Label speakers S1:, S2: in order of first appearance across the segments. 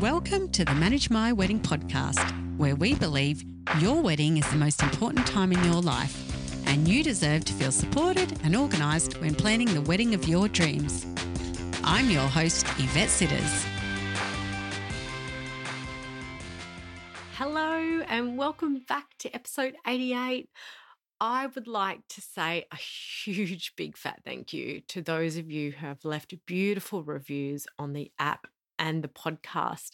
S1: Welcome to the Manage My Wedding podcast, where we believe your wedding is the most important time in your life, and you deserve to feel supported and organised when planning the wedding of your dreams. I'm your host, Yvette Sitters.
S2: Hello, and welcome back to episode 88. I would like to say a huge, big fat thank you to those of you who have left beautiful reviews on the app and the podcast.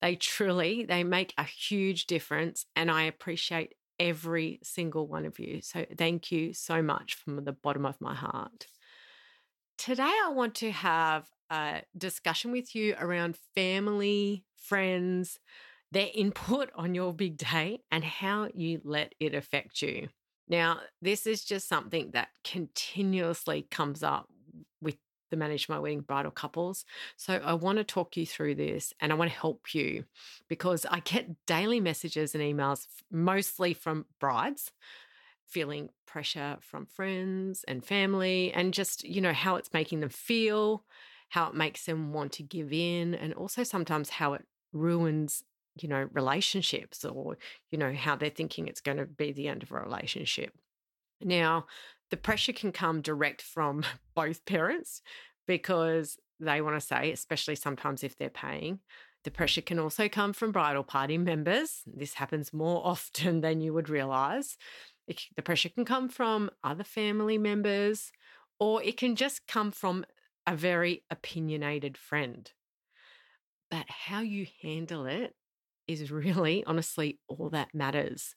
S2: They truly they make a huge difference and I appreciate every single one of you. So thank you so much from the bottom of my heart. Today I want to have a discussion with you around family, friends, their input on your big day and how you let it affect you. Now, this is just something that continuously comes up with the Manage My Wedding bridal couples. So I want to talk you through this and I want to help you because I get daily messages and emails, mostly from brides feeling pressure from friends and family and just, you know, how it's making them feel, how it makes them want to give in, and also sometimes how it ruins you know relationships or you know how they're thinking it's going to be the end of a relationship now the pressure can come direct from both parents because they want to say, especially sometimes if they're paying. The pressure can also come from bridal party members. This happens more often than you would realize. It, the pressure can come from other family members, or it can just come from a very opinionated friend. But how you handle it is really, honestly, all that matters.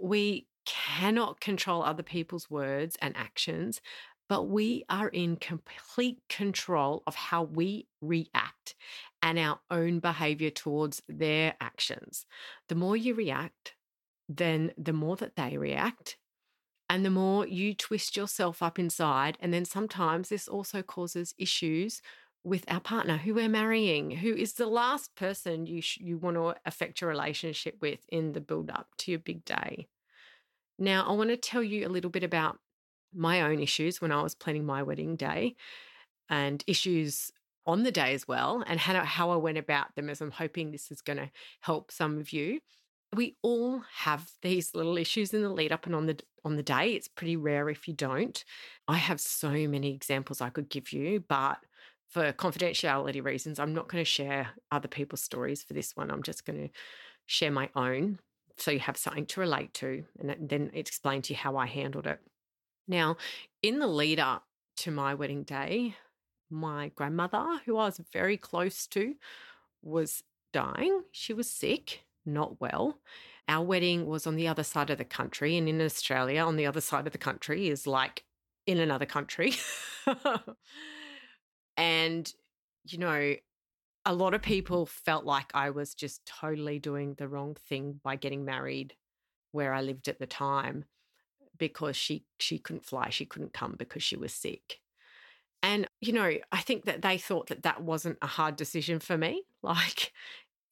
S2: We cannot control other people's words and actions, but we are in complete control of how we react and our own behavior towards their actions. The more you react, then the more that they react. And the more you twist yourself up inside. And then sometimes this also causes issues with our partner who we're marrying, who is the last person you, sh- you want to affect your relationship with in the build up to your big day. Now, I want to tell you a little bit about my own issues when I was planning my wedding day and issues on the day as well, and how, how I went about them as I'm hoping this is going to help some of you. We all have these little issues in the lead up and on the on the day. It's pretty rare if you don't. I have so many examples I could give you, but for confidentiality reasons, I'm not going to share other people's stories for this one. I'm just going to share my own so you have something to relate to and then explain to you how I handled it. Now, in the lead up to my wedding day, my grandmother, who I was very close to, was dying. She was sick, not well. Our wedding was on the other side of the country. And in Australia, on the other side of the country is like in another country. and, you know, a lot of people felt like I was just totally doing the wrong thing by getting married where I lived at the time because she she couldn't fly, she couldn't come because she was sick. And you know, I think that they thought that that wasn't a hard decision for me. Like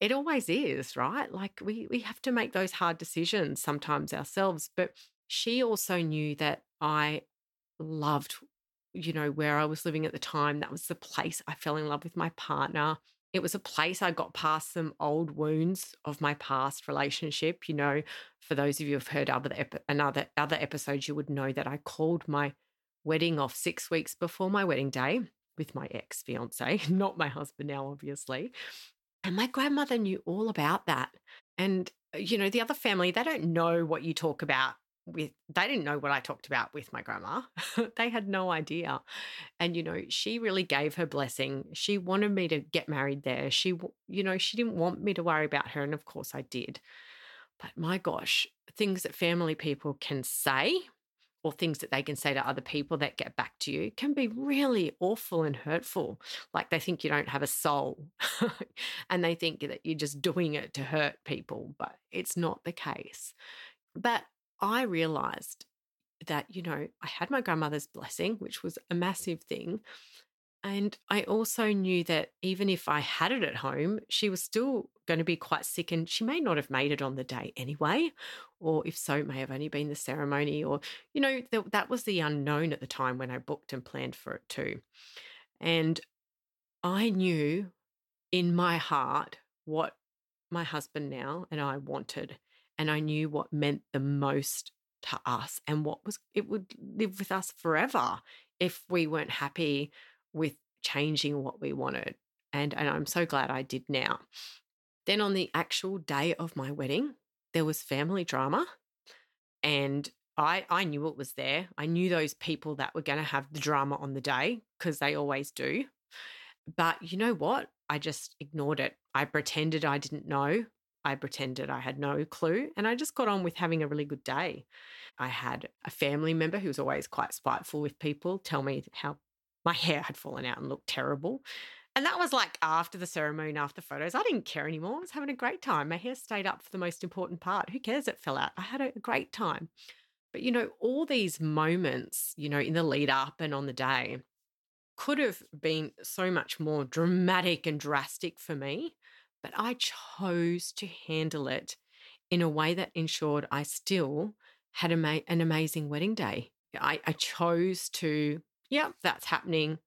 S2: it always is, right? Like we we have to make those hard decisions sometimes ourselves, but she also knew that I loved you know where I was living at the time. That was the place I fell in love with my partner it was a place I got past some old wounds of my past relationship. You know, for those of you who've heard other another other episodes, you would know that I called my wedding off six weeks before my wedding day with my ex fiance, not my husband now, obviously. And my grandmother knew all about that. And uh, you know, the other family, they don't know what you talk about with they didn't know what I talked about with my grandma. they had no idea. And you know, she really gave her blessing. She wanted me to get married there. She you know, she didn't want me to worry about her and of course I did. But my gosh, things that family people can say or things that they can say to other people that get back to you can be really awful and hurtful. Like they think you don't have a soul and they think that you're just doing it to hurt people, but it's not the case. But I realized that, you know, I had my grandmother's blessing, which was a massive thing. And I also knew that even if I had it at home, she was still going to be quite sick and she may not have made it on the day anyway. Or if so, may have only been the ceremony. Or, you know, th- that was the unknown at the time when I booked and planned for it too. And I knew in my heart what my husband now and I wanted. And I knew what meant the most to us and what was it would live with us forever if we weren't happy with changing what we wanted. And, and I'm so glad I did now. Then on the actual day of my wedding, there was family drama. And I, I knew it was there. I knew those people that were going to have the drama on the day because they always do. But you know what? I just ignored it. I pretended I didn't know. I pretended I had no clue. And I just got on with having a really good day. I had a family member who was always quite spiteful with people tell me how my hair had fallen out and looked terrible. And that was like after the ceremony after photos. I didn't care anymore. I was having a great time. My hair stayed up for the most important part. Who cares it fell out? I had a great time. But, you know, all these moments, you know, in the lead up and on the day could have been so much more dramatic and drastic for me. But I chose to handle it in a way that ensured I still had an amazing wedding day. I, I chose to, yeah, that's happening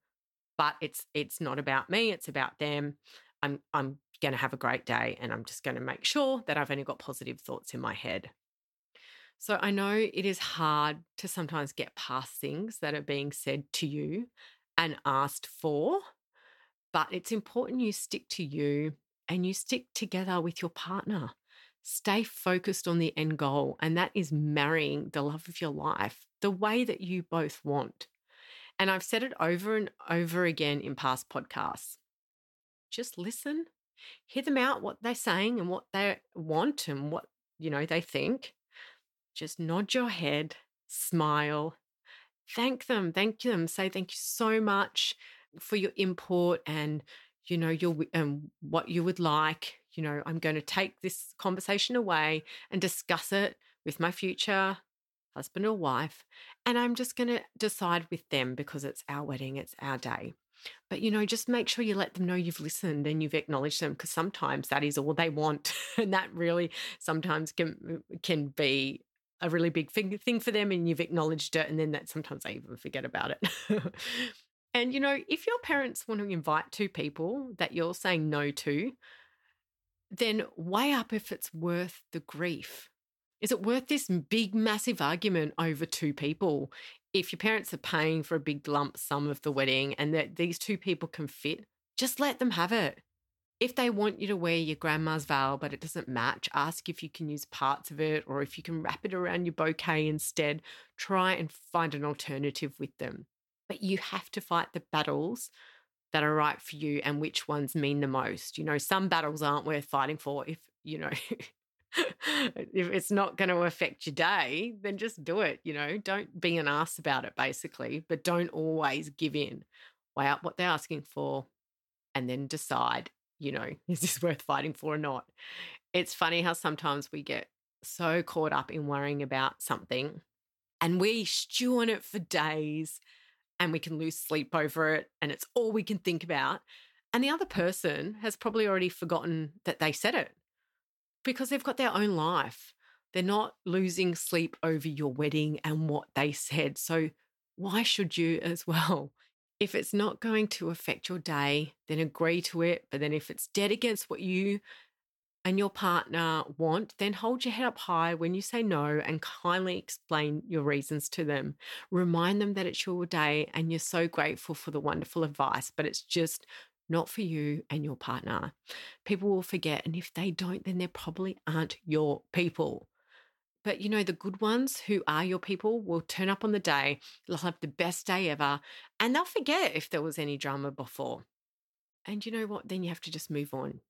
S2: but it's it's not about me it's about them i'm i'm going to have a great day and i'm just going to make sure that i've only got positive thoughts in my head so i know it is hard to sometimes get past things that are being said to you and asked for but it's important you stick to you and you stick together with your partner stay focused on the end goal and that is marrying the love of your life the way that you both want and I've said it over and over again in past podcasts. Just listen, hear them out, what they're saying and what they want and what, you know, they think. Just nod your head, smile, thank them, thank them, say thank you so much for your input and you know your and um, what you would like you know i'm going to take this conversation away and discuss it with my future husband or wife, and I'm just going to decide with them because it's our wedding, it's our day. But you know, just make sure you let them know you've listened and you've acknowledged them because sometimes that is all they want, and that really sometimes can uh, can be a really big thing for them, and you've acknowledged it, and then that sometimes they even forget about it. and you know, if your parents want to invite two people that you're saying no to, then weigh up if it's worth the grief is it worth this big, massive argument over two people? If your parents are paying for a big lump sum of the wedding and that these two people can fit, just let them have it. If they want you to wear your grandma's veil, but it doesn't match, ask if you can use parts of it or if you can wrap it around your bouquet instead. Try and find an alternative with them. But you have to fight the battles that are right for you and which ones mean the most. You know, some battles aren't worth fighting for if, you know, if it's not going to affect your day, then just do it. You know, don't be an ass about it, basically, but don't always give in. Weigh out what they're asking for and then decide, you know, is this worth fighting for or not? It's funny how sometimes we get so caught up in worrying about something and we stew on it for days and we can lose sleep over it and it's all we can think about. And the other person has probably already forgotten that they said it because they've got their own life. They're not losing sleep over your wedding and what they said. So, why should you as well? If it's not going to affect your day, then agree to it. But then, if it's dead against what you and your partner want, then hold your head up high when you say no and kindly explain your reasons to them. Remind them that it's your day and you're so grateful for the wonderful advice, but it's just not for you and your partner. People will forget. And if they don't, then they probably aren't your people. But you know, the good ones who are your people will turn up on the day, they'll have the best day ever, and they'll forget if there was any drama before. And you know what? Then you have to just move on.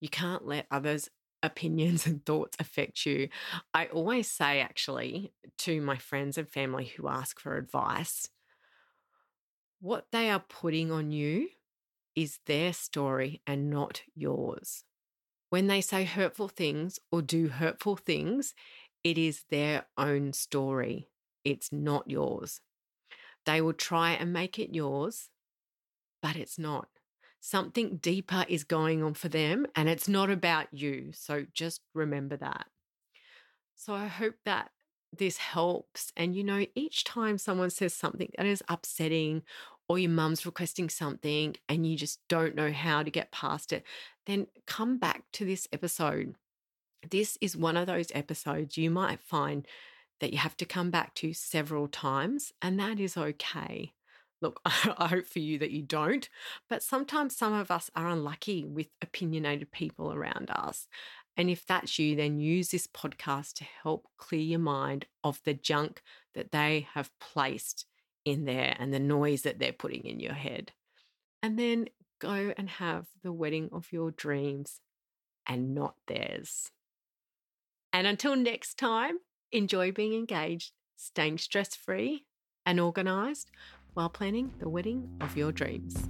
S2: You can't let others' opinions and thoughts affect you. I always say, actually, to my friends and family who ask for advice, what they are putting on you is their story and not yours. When they say hurtful things or do hurtful things, it is their own story. It's not yours. They will try and make it yours, but it's not. Something deeper is going on for them, and it's not about you. So just remember that. So I hope that this helps. And you know, each time someone says something that is upsetting or your mum's requesting something and you just don't know how to get past it, then come back to this episode. This is one of those episodes you might find that you have to come back to several times, and that is okay. Look, I hope for you that you don't, but sometimes some of us are unlucky with opinionated people around us. And if that's you, then use this podcast to help clear your mind of the junk that they have placed in there and the noise that they're putting in your head. And then go and have the wedding of your dreams and not theirs. And until next time, enjoy being engaged, staying stress free and organized while planning the wedding of your dreams.